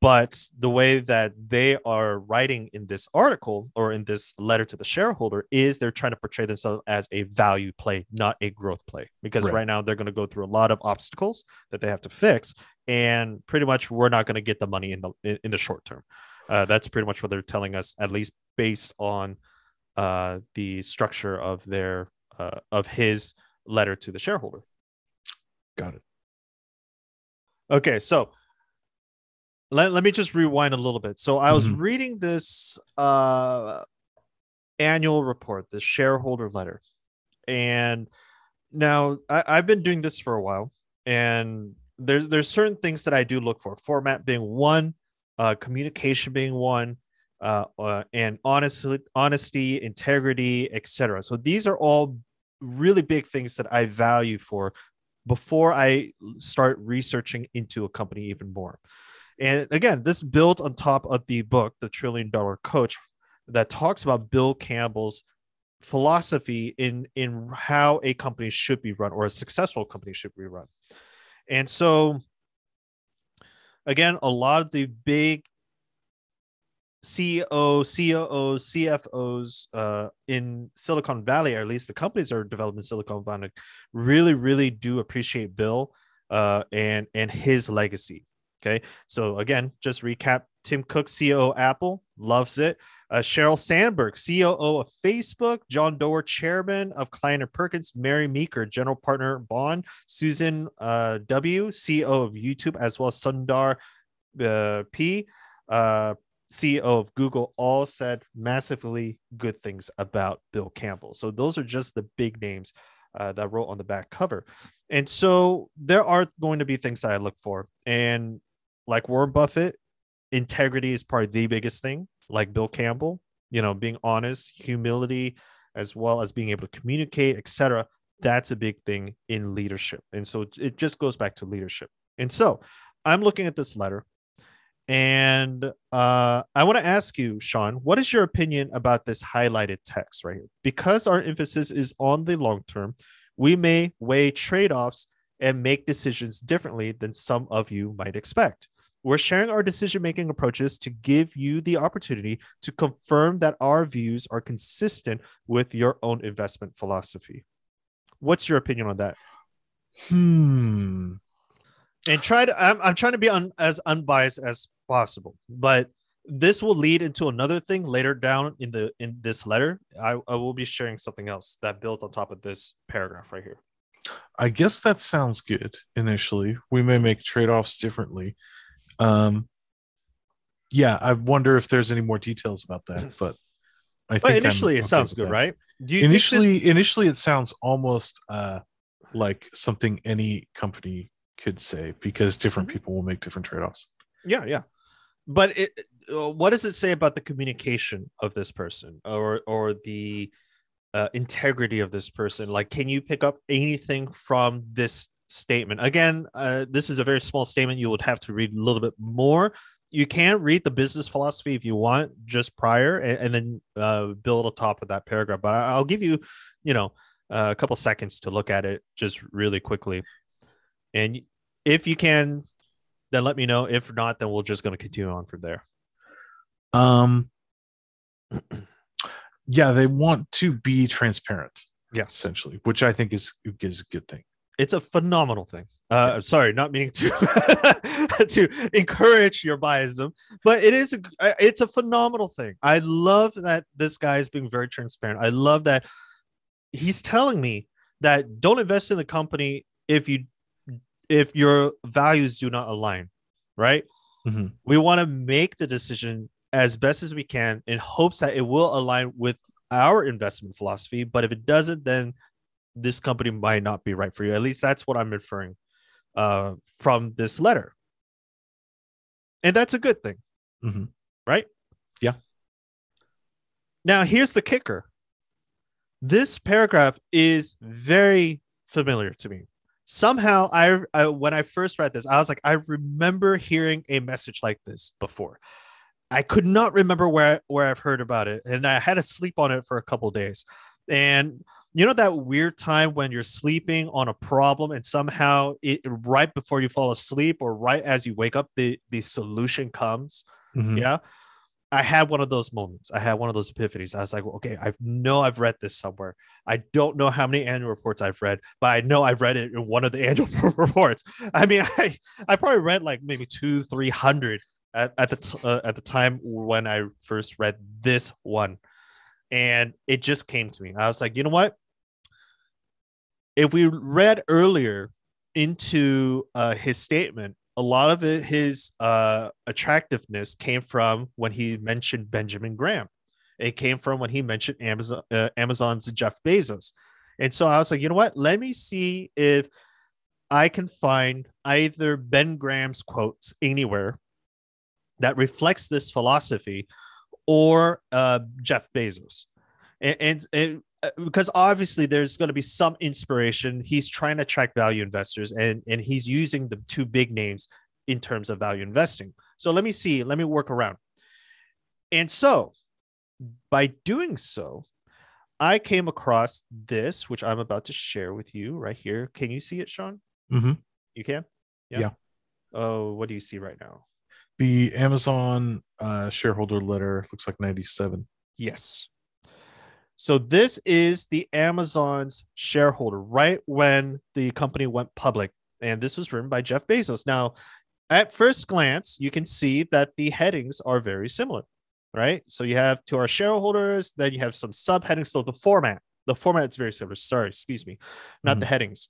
But the way that they are writing in this article or in this letter to the shareholder is they're trying to portray themselves as a value play, not a growth play. Because right, right now they're going to go through a lot of obstacles that they have to fix, and pretty much we're not going to get the money in the in the short term. Uh, that's pretty much what they're telling us, at least based on uh, the structure of their uh, of his letter to the shareholder. Got it. Okay, so let, let me just rewind a little bit. So I was mm-hmm. reading this uh, annual report, the shareholder letter, and now I, I've been doing this for a while, and there's there's certain things that I do look for. Format being one, uh, communication being one, uh, uh, and honesty, honesty, integrity, etc. So these are all really big things that I value for before I start researching into a company even more. And again, this builds on top of the book, The Trillion Dollar Coach, that talks about Bill Campbell's philosophy in in how a company should be run or a successful company should be run. And so again, a lot of the big CEO, COOs, CFOs uh, in Silicon Valley, or at least the companies that are developing Silicon Valley, really, really do appreciate Bill uh, and and his legacy. Okay, so again, just recap: Tim Cook, CEO Apple, loves it. Uh, Sheryl Sandberg, COO of Facebook, John Doerr, chairman of Kleiner Perkins, Mary Meeker, general partner Bond, Susan uh, W, CEO of YouTube, as well as Sundar uh, P, uh, CEO of Google, all said massively good things about Bill Campbell. So those are just the big names uh, that wrote on the back cover. And so there are going to be things that I look for. And like Warren Buffett, integrity is probably the biggest thing like Bill Campbell, you know, being honest, humility, as well as being able to communicate, etc. That's a big thing in leadership. And so it just goes back to leadership. And so I'm looking at this letter and uh, I want to ask you, Sean, what is your opinion about this highlighted text right here? Because our emphasis is on the long term, we may weigh trade offs and make decisions differently than some of you might expect. We're sharing our decision making approaches to give you the opportunity to confirm that our views are consistent with your own investment philosophy. What's your opinion on that? Hmm. And try to, I'm, I'm trying to be un, as unbiased as possible, but this will lead into another thing later down in the in this letter. I, I will be sharing something else that builds on top of this paragraph right here. I guess that sounds good initially. We may make trade offs differently. Um, yeah, I wonder if there's any more details about that, *laughs* but I think initially it sounds good, that. right? initially, this- initially it sounds almost uh, like something any company could say because different mm-hmm. people will make different trade-offs. Yeah, yeah. But it, uh, what does it say about the communication of this person or or the uh, integrity of this person? Like, can you pick up anything from this statement. Again, uh, this is a very small statement. You would have to read a little bit more. You can read the business philosophy if you want just prior and, and then uh, build on top of that paragraph but i'll give you you know uh, a couple seconds to look at it just really quickly. And if you can then let me know. If not then we're just going to continue on from there. Um *clears throat* yeah they want to be transparent yeah essentially which i think is is a good thing it's a phenomenal thing. Uh sorry not meaning to *laughs* to encourage your biasm but it is a, it's a phenomenal thing. I love that this guy is being very transparent. I love that he's telling me that don't invest in the company if you if your values do not align right? Mm-hmm. we want to make the decision as best as we can in hopes that it will align with our investment philosophy but if it doesn't then this company might not be right for you. At least that's what I'm inferring uh, from this letter. And that's a good thing, mm-hmm. right? Yeah. Now, here's the kicker this paragraph is very familiar to me. Somehow, I, I when I first read this, I was like, I remember hearing a message like this before. I could not remember where where I've heard about it, and I had to sleep on it for a couple days. And you know that weird time when you're sleeping on a problem and somehow it right before you fall asleep or right as you wake up the the solution comes? Mm-hmm. yeah. I had one of those moments. I had one of those epiphanies. I was like okay i know i've read this somewhere. I don't know how many annual reports i've read but i know i've read it in one of the *laughs* annual *laughs* reports. I mean i i probably read like maybe two three hundred at, at the t- uh, at the time when i first read this one and it just came to me. I was like, you know what? If we read earlier into uh, his statement, a lot of it, his uh, attractiveness came from when he mentioned Benjamin Graham. It came from when he mentioned Amazon, uh, Amazon's Jeff Bezos. And so I was like, you know what? Let me see if I can find either Ben Graham's quotes anywhere that reflects this philosophy or uh, Jeff Bezos. And, and, and uh, because obviously there's going to be some inspiration. He's trying to attract value investors and, and he's using the two big names in terms of value investing. So let me see, let me work around. And so by doing so, I came across this, which I'm about to share with you right here. Can you see it, Sean? Mm-hmm. You can? Yeah. yeah. Oh, what do you see right now? The Amazon uh, shareholder letter looks like 97. Yes. So this is the Amazon's shareholder right when the company went public. And this was written by Jeff Bezos. Now, at first glance, you can see that the headings are very similar, right? So you have to our shareholders, then you have some subheadings. So the format, the format is very similar. Sorry, excuse me, not mm-hmm. the headings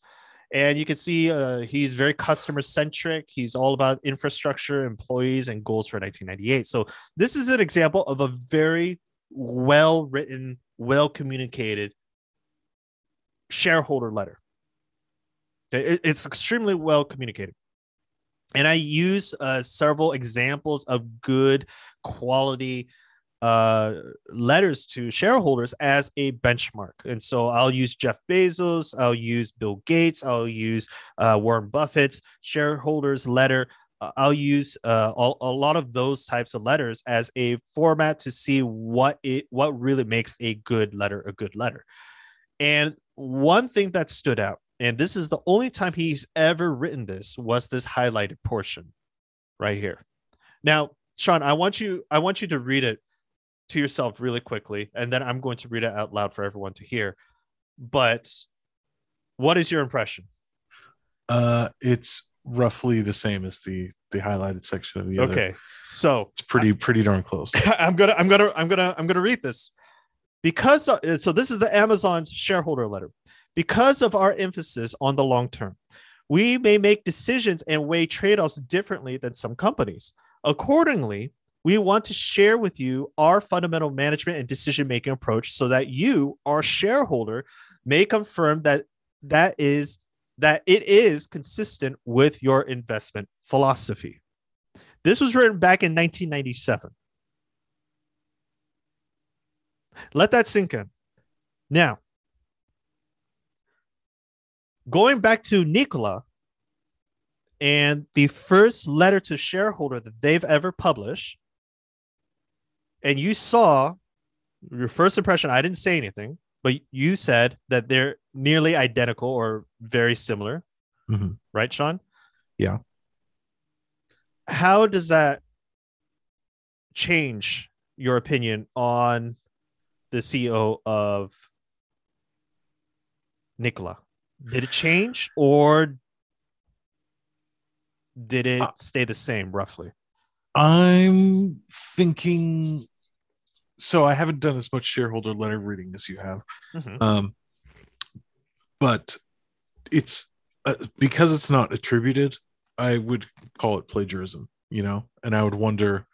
and you can see uh, he's very customer centric he's all about infrastructure employees and goals for 1998 so this is an example of a very well written well communicated shareholder letter it's extremely well communicated and i use uh, several examples of good quality uh, letters to shareholders as a benchmark. And so I'll use Jeff Bezos, I'll use Bill Gates, I'll use uh, Warren Buffett's shareholders letter. Uh, I'll use uh, a, a lot of those types of letters as a format to see what it what really makes a good letter a good letter. And one thing that stood out, and this is the only time he's ever written this, was this highlighted portion right here. Now, Sean, I want you I want you to read it to yourself really quickly, and then I'm going to read it out loud for everyone to hear. But what is your impression? Uh, it's roughly the same as the the highlighted section of the other. Okay, so it's pretty pretty darn close. *laughs* I'm gonna I'm gonna I'm gonna I'm gonna read this because uh, so this is the Amazon's shareholder letter. Because of our emphasis on the long term, we may make decisions and weigh trade offs differently than some companies. Accordingly, we want to share with you our fundamental management and decision making approach so that you, our shareholder, may confirm that that is that it is consistent with your investment philosophy. This was written back in 1997. Let that sink in. Now, going back to Nikola, and the first letter to shareholder that they've ever published, and you saw your first impression, I didn't say anything, but you said that they're nearly identical or very similar. Mhm. Right, Sean? Yeah. How does that change your opinion on the CEO of Nikola? Did it change or did it Uh, stay the same roughly? I'm thinking. So I haven't done as much shareholder letter reading as you have, Mhm. um, but it's uh, because it's not attributed. I would call it plagiarism, you know, and I would wonder.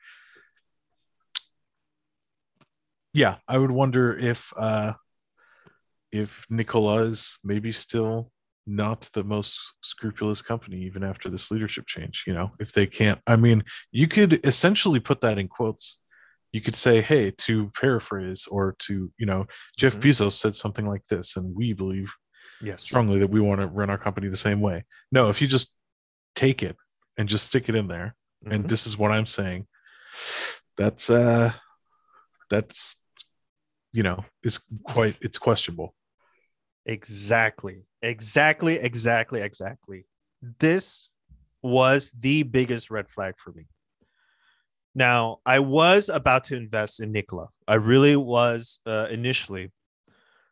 Yeah, I would wonder if uh, if Nikola is maybe still not the most scrupulous company even after this leadership change. You know, if they can't, I mean, you could essentially put that in quotes. You could say, "Hey," to paraphrase, or to you know, Jeff Mhm. Bezos said something like this, and we believe Yes. strongly that we want to run our company the same way. No, if you just take it and just stick it in there, and Mhm. this is what I'm saying, that's uh, that's you know, is quite it's questionable. Exactly. Exactly. Exactly. Exactly. This was the biggest red flag for me. Now, I was about to invest in Nikola. I really was uh, initially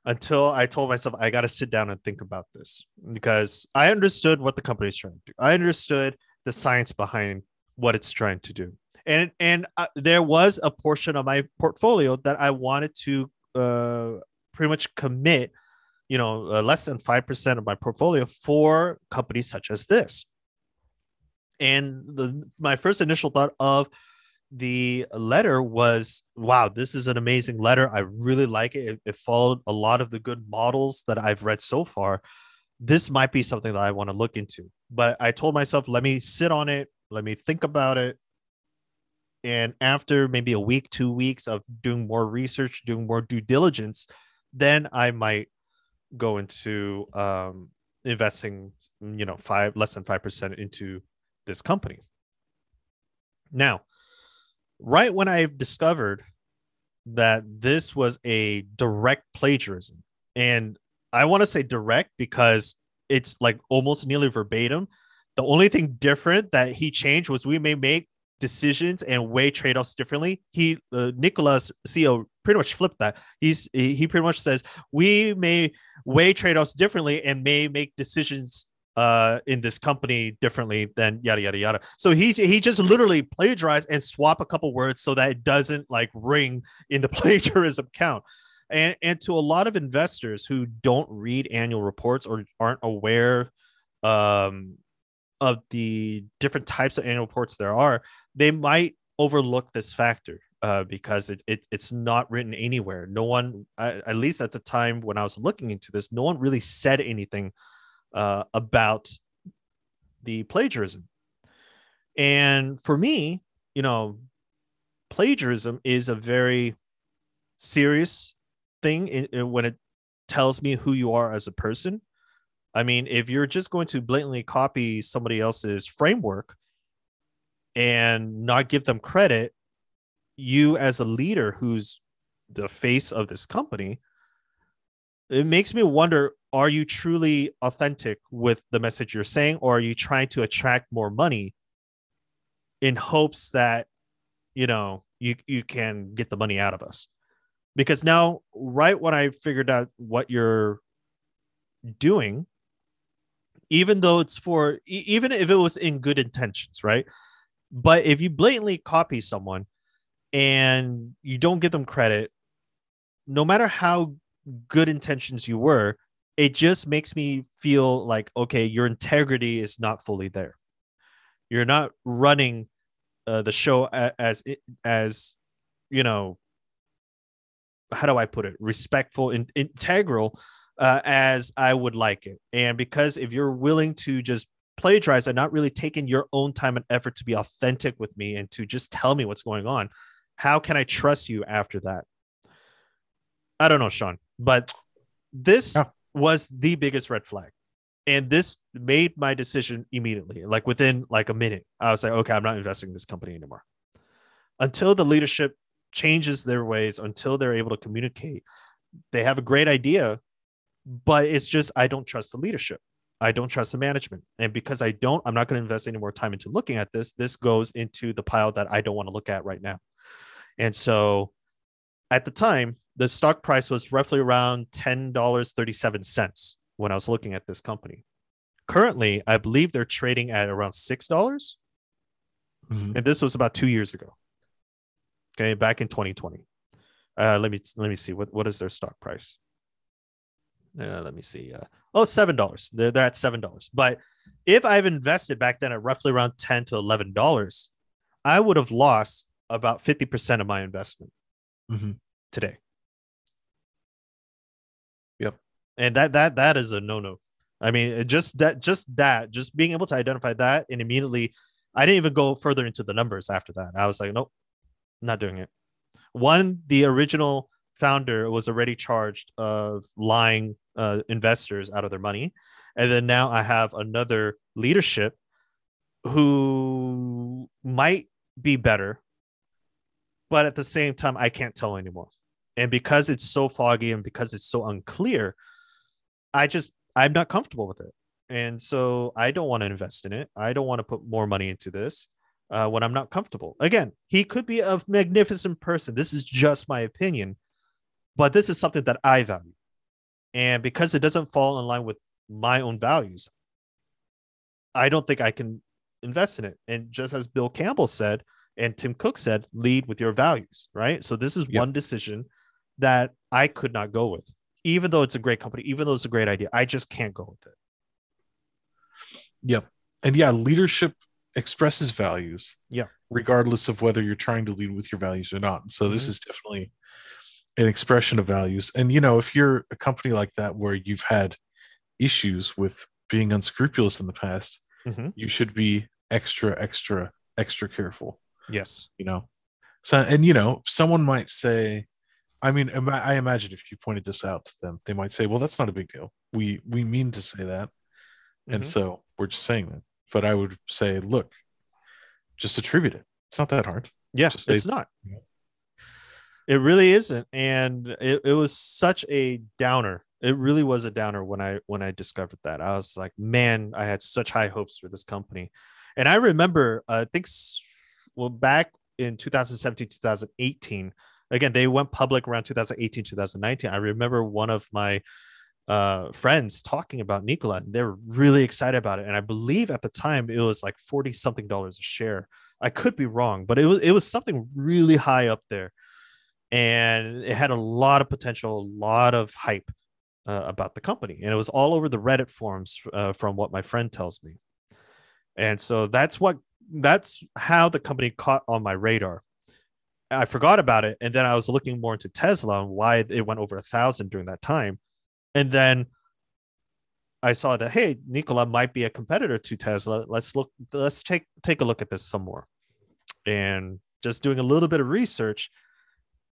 until I told myself I got to sit down and think about this because I understood what the company is trying to do. I understood the science behind what it's trying to do. And and uh, there was a portion of my portfolio that I wanted to uh, pretty much commit you know uh, less than 5% of my portfolio for companies such as this and the my first initial thought of the letter was wow this is an amazing letter i really like it. it it followed a lot of the good models that i've read so far this might be something that i want to look into but i told myself let me sit on it let me think about it and after maybe a week two weeks of doing more research doing more due diligence then i might go into um, investing, you know, five less than five percent into this company. Now, right when I discovered that this was a direct plagiarism, and I want to say direct because it's like almost nearly verbatim. The only thing different that he changed was we may make decisions and weigh trade-offs differently. He uh, Nikola's CEO pretty much flipped that. He's he he pretty much says we may weigh trade-offs differently and may make decisions uh in this company differently than yada yada yada. So he he just literally plagiarized and swap a couple words so that it doesn't like ring in the *laughs* plagiarism count. And and to a lot of investors who don't read annual reports or aren't aware um of the different types of annual reports there are, they might overlook this factor uh, because it, it it's not written anywhere. No one, I, at least at the time when I was looking into this, no one really said anything uh, about the plagiarism. And for me, you know, plagiarism is a very serious thing in, in when it tells me who you are as a person. I mean, if you're just going to blatantly copy somebody else's framework and not give them credit, you as a leader who's the face of this company, it makes me wonder are you truly authentic with the message you're saying, or are you trying to attract more money in hopes that you know you, you can get the money out of us? Because now, right when I figured out what you're doing, even though it's for even if it was in good intentions, right? But if you blatantly copy someone and you don't give them credit, no matter how good intentions you were, it just makes me feel like okay, your integrity is not fully there. You're not running uh, the show as as you know. How do I put it? Respectful and integral uh, as I would like it. And because if you're willing to just plagiarize and not really taking your own time and effort to be authentic with me and to just tell me what's going on, how can I trust you after that? I don't know, Sean, but this Yeah. Was the biggest red flag. and this made my decision immediately like within like a minute. I was like okay i'm not investing in this company anymore. Until the leadership changes their ways until they're able to communicate they have a great idea but it's just i don't trust the leadership. I don't trust the management. And because i don't i'm not going to invest any more time into looking at this. This goes into the pile that i don't want to look at right now. And so at the time the stock price was roughly around $10.37 when I was looking at this company. Currently, I believe they're trading at around $6. dollars Mhm. And this was about two years ago. Okay, back in 2020. Uh, let me let me see what, what is their stock price. Uh, let me see. Uh, oh, seven dollars. They're, they're at seven dollars. But if I've invested back then at roughly around ten to eleven dollars, I would have lost about fifty percent of my investment Mhm. today. And that that that is a no-no. I mean, just that just that, just being able to identify that and immediately I didn't even go further into the numbers after that. I was like, nope, not doing it. One, the original founder was already charged of lying uh, investors out of their money. And then now I have another leadership who might be better, but at the same time, I can't tell anymore. And because it's so foggy and because it's so unclear, I just, I'm not comfortable with it. And so I don't want to invest in it. I don't want to put more money into this uh, when I'm not comfortable. Again, he could be a magnificent person. This is just my opinion, but this is something that I value. And because it doesn't fall in line with my own values, I don't think I can invest in it. And just as Bill Campbell said, and Tim Cook said, lead with your values, right? So this is Yep. one decision that I could not go with, even though it's a great company, even though it's a great idea. I just can't go with it. Yep. And yeah, leadership expresses values. Yeah. Regardless of whether you're trying to lead with your values or not. So this Mhm. is definitely an expression of values. And you know, if you're a company like that where you've had issues with being unscrupulous in the past, Mhm. you should be extra, extra, extra careful. Yes. You know. So and you know, someone might say, I mean, I imagine if you pointed this out to them, they might say, "Well, that's not a big deal. We we mean to say that, and Mhm. so we're just saying that." But I would say, look, just attribute it. It's not that hard. Yeah, Just say- it's not. Yeah. It really isn't, and it, it was such a downer. It really was a downer when I when I discovered that. I was like, man, I had such high hopes for this company, and I remember, uh, I think, well, back in 2017, 2018. Again, they went public around 2018, 2019. I remember one of my uh, friends talking about Nikola. and They were really excited about it, and I believe at the time it was like forty something dollars a share. I could be wrong, but it was it was something really high up there, and it had a lot of potential, a lot of hype uh, about the company, and it was all over the Reddit forums uh, from what my friend tells me, and so that's what that's how the company caught on my radar. I forgot about it, and then I was looking more into Tesla and why it went over a thousand during that time, and then I saw that hey, Nikola might be a competitor to Tesla. Let's look. Let's take take a look at this some more. And just doing a little bit of research,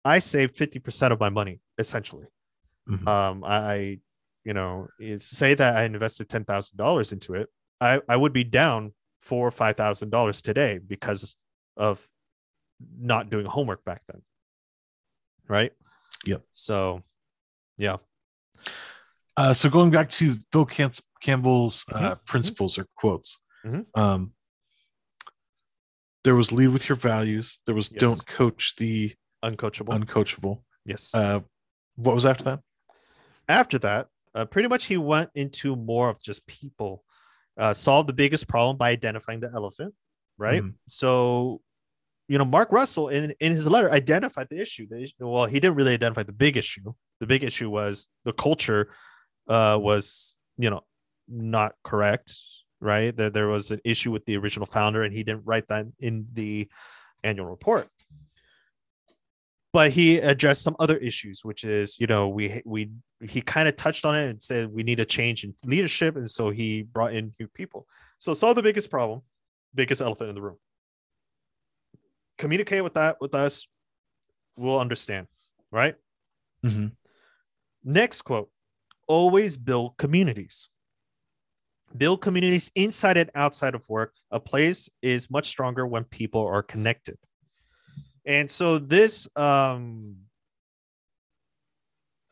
I saved fifty percent of my money essentially. Mhm. Um, I, I, you know, say that I invested ten thousand dollars into it, I I would be down four or five thousand dollars today because of not doing homework back then. Right. Yep. So, yeah. Uh, so going back to Bill Cam- Campbell's uh, Mhm. principles or quotes, Mhm. um, there was lead with your values. There was Yes. don't coach the Uncoachable. uncoachable. yes. Uh, what was after that? after that, uh, pretty much he went into more of just people, uh, solve the biggest problem by identifying the elephant, right? Mhm. So, you know, Mark Russell in, in his letter identified the issue. The issue. Well, he didn't really identify the big issue. The big issue was the culture uh, was, you know, not correct, right? There, there was an issue with the original founder, and he didn't write that in the annual report but he addressed some other issues which is you know we we he kind of touched on it and said we need a change in leadership and so he brought in new people so solve the biggest problem biggest elephant in the room communicate with that with us we'll understand right Mhm. next quote always build communities build communities inside and outside of work. A place is much stronger when people are connected. And so this um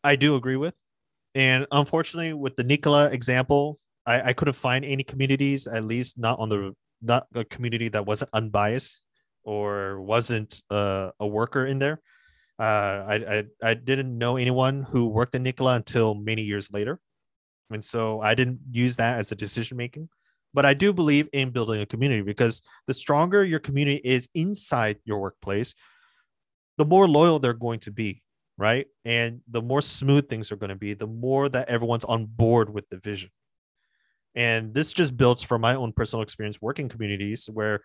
I do agree with. And unfortunately, with the Nikola example, I, I couldn't find any communities, at least not on the not a community that wasn't unbiased or wasn't uh, a worker in there. Uh, I, I I didn't know anyone who worked in Nikola until many years later, and so I didn't use that as a decision making. But I do believe in building a community because the stronger your community is inside your workplace, the more loyal they're going to be, right? And the more smooth things are going to be, the more that everyone's on board with the vision. And this just builds from my own personal experience working communities where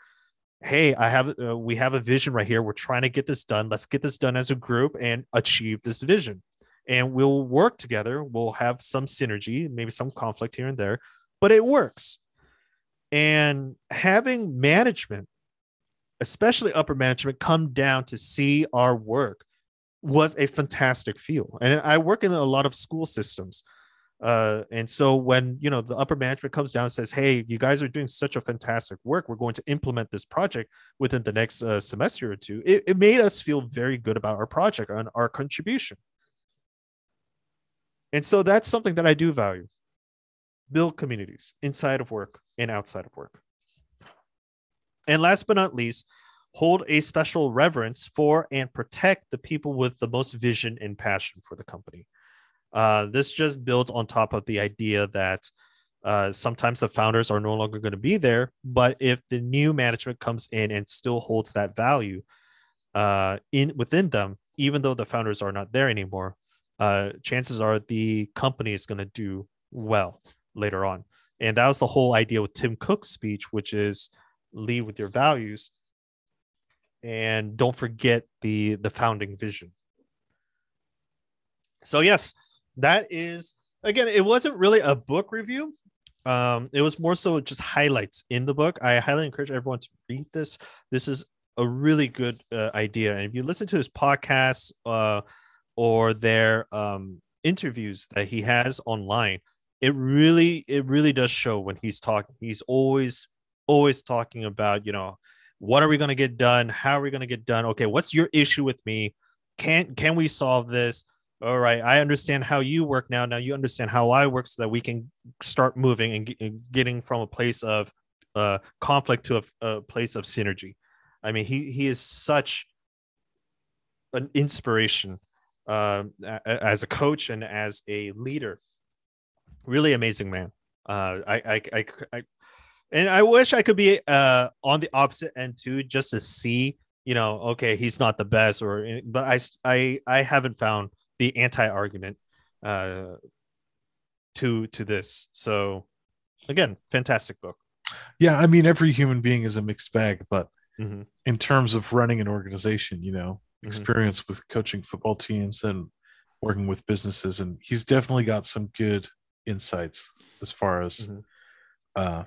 hey i have uh, we have a vision right here. We're trying to get this done. Let's get this done as a group and achieve this vision. And we'll work together. We'll have some synergy maybe some conflict here and there but it works. And having management especially upper management come down to see our work was a fantastic feel and i work in a lot of school systems uh, and so when you know the upper management comes down and says, "Hey, you guys are doing such a fantastic work. We're going to implement this project within the next uh, semester or two, it, it made us feel very good about our project and our contribution. And so that's something that I do value. Build communities inside of work and outside of work. And last but not least, hold a special reverence for and protect the people with the most vision and passion for the company. Uh, this just builds on top of the idea that uh, sometimes the founders are no longer going to be there, but if the new management comes in and still holds that value uh, in within them, even though the founders are not there anymore, uh, chances are the company is going to do well later on. And that was the whole idea with Tim Cook's speech, which is lead with your values and don't forget the the founding vision. So yes, that is again, it wasn't really a book review. Um, it was more so just highlights in the book. I highly encourage everyone to read this. This is a really good uh, idea. And if you listen to his podcasts uh, or their um, interviews that he has online, it really, it really does show when he's talking. He's always, always talking about, you know, what are we going to get done? How are we going to get done? Okay, what's your issue with me? Can can we solve this? All right i understand how you work now. Now you understand how i work so that we can start moving and, get, getting from a place of uh, conflict to a, a, place of synergy. I mean he he is such an inspiration uh, as a coach and as a leader. Really amazing man. Uh, I, I, I, I, and I wish I could be uh, on the opposite end too, just to see, you know, okay, he's not the best, or but I, I, I haven't found the anti-argument uh, to to this. So again, fantastic book. Yeah, I mean, every human being is a mixed bag, but mm-hmm. in terms of running an organization, you know, mm-hmm. experience mm-hmm. with coaching football teams and working with businesses, and he's definitely got some good insights as far as, mm-hmm. uh,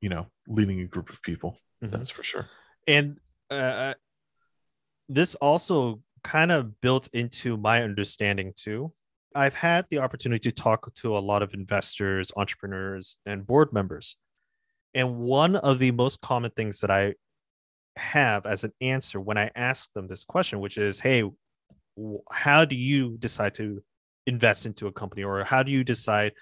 you know, leading a group of people. Mm-hmm. That's for sure. And uh, this also kind of built into my understanding too. I've had the opportunity to talk to a lot of investors, entrepreneurs, and board members. And one of the most common things that I have as an answer when I ask them this question, which is, hey, how do you decide to invest into a company? Or how do you decide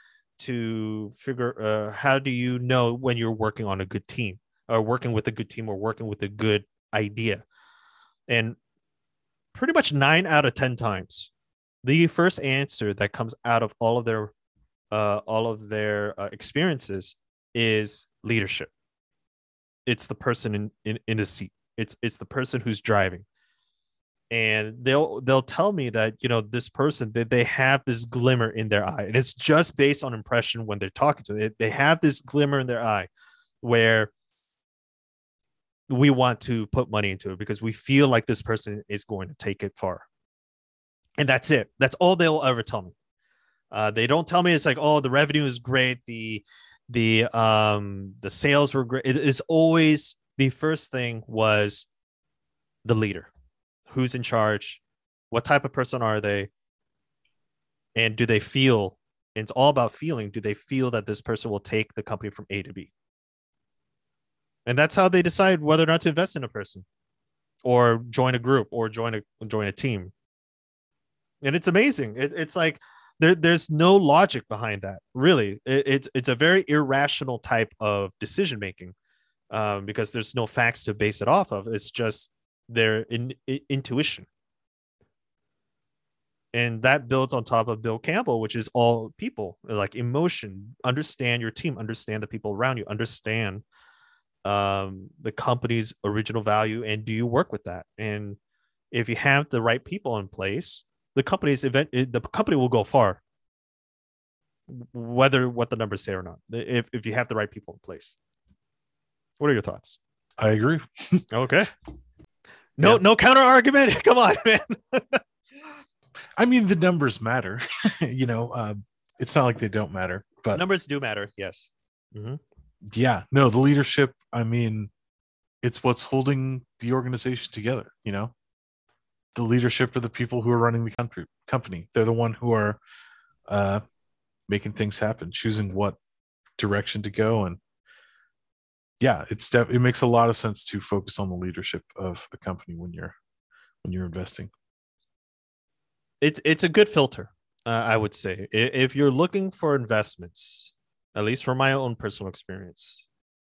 to figure, uh, how do you know when you're working on a good team or working with a good team or working with a good idea? And pretty much nine out of 10 times, the first answer that comes out of all of their uh, all of their uh, experiences is leadership. It's the person in, in, in the seat. It's it's the person who's driving. And they'll they'll tell me that you know this person that they, have this glimmer in their eye, and it's just based on impression when they're talking to them. They have this glimmer in their eye, where we want to put money into it because we feel like this person is going to take it far. And that's it. That's all they'll ever tell me. Uh, they don't tell me it's like, oh, the revenue is great, the the um the sales were great. It is always the first thing was the leader, who's in charge, what type of person are they, and do they feel it's all about feeling. Do they feel that this person will take the company from A to B? And that's how they decide whether or not to invest in a person or join a group or join a join a team. And it's amazing. It, it's like there, there's no logic behind that. Really, it, it's it's a very irrational type of decision making um, because there's no facts to base it off of. It's just their in, in, intuition and that builds on top of bill campbell which is all people like emotion understand your team understand the people around you understand um, the company's original value and do you work with that and if you have the right people in place the company's event eh, the company will go far whether what the numbers say or not if, if you have the right people in place what are your thoughts i agree *laughs* okay no yeah. no counter argument *laughs* come on man I mean, the numbers matter. *laughs* you know, uh, it's not like they don't matter, but numbers do matter. Yes. Mm-hmm. Yeah. No, the leadership. I mean, it's what's holding the organization together. You know, the leadership are the people who are running the country company. They're the one who are uh, making things happen, choosing what direction to go, and yeah, it's def- it makes a lot of sense to focus on the leadership of a company when you're when you're investing it's it's a good filter. Uh, I would say if you're looking for investments, at least from my own personal experience,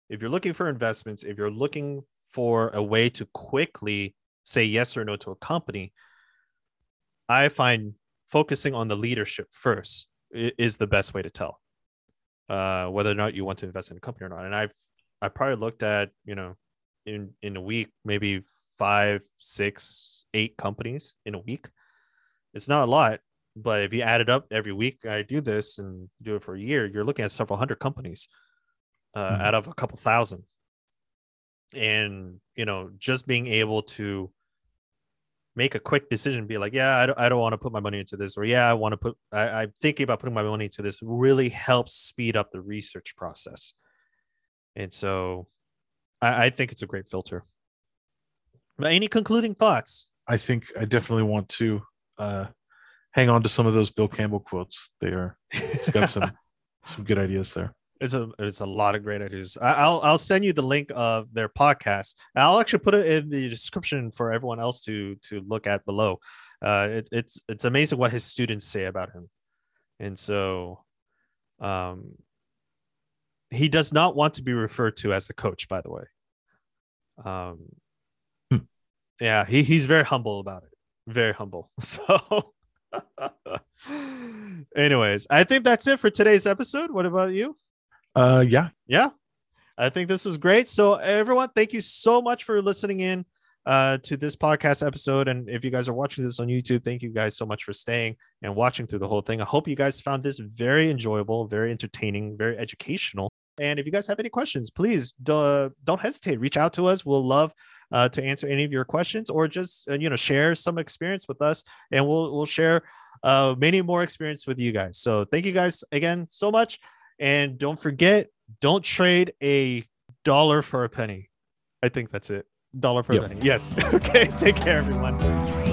if you're looking for investments, if you're looking for a way to quickly say yes or no to a company, I find focusing on the leadership first is the best way to tell uh, whether or not you want to invest in a company or not. And I've I probably looked at you know in in a week maybe five, six, eight companies in a week it's not a lot, but if you add it up every week, I do this and do it for a year, you're looking at several hundred companies uh, mm-hmm. out of a couple thousand. And, you know, just being able to make a quick decision, be like, yeah, I don't, I don't want to put my money into this, or yeah, I want to put, I, I'm thinking about putting my money into this, really helps speed up the research process. And so I, I think it's a great filter. But any concluding thoughts? I think I definitely want to uh, hang on to some of those Bill Campbell quotes. They are he's got some *laughs* some good ideas there. It's a it's a lot of great ideas. I'll I'll send you the link of their podcast. I'll actually put it in the description for everyone else to to look at below. Uh, it, it's it's amazing what his students say about him, and so, um, he does not want to be referred to as a coach. By the way, um, hmm. yeah, he he's very humble about it very humble. *laughs* So, *laughs* anyways, I think that's it for today's episode. What about you? Uh, yeah, yeah. I think this was great. So, everyone, thank you so much for listening in uh, to this podcast episode. And if you guys are watching this on YouTube, thank you guys so much for staying and watching through the whole thing. I hope you guys found this very enjoyable, very entertaining, very educational. And if you guys have any questions, please don't, don't hesitate. Reach out to us. We'll love uh, to answer any of your questions or just uh, you know share some experience with us. And we'll we'll share uh, many more experience with you guys. So thank you guys again so much. And don't forget don't trade a dollar for a penny. I think that's it. Dollar for yep. a penny. Yes. *laughs* Okay. Take care everyone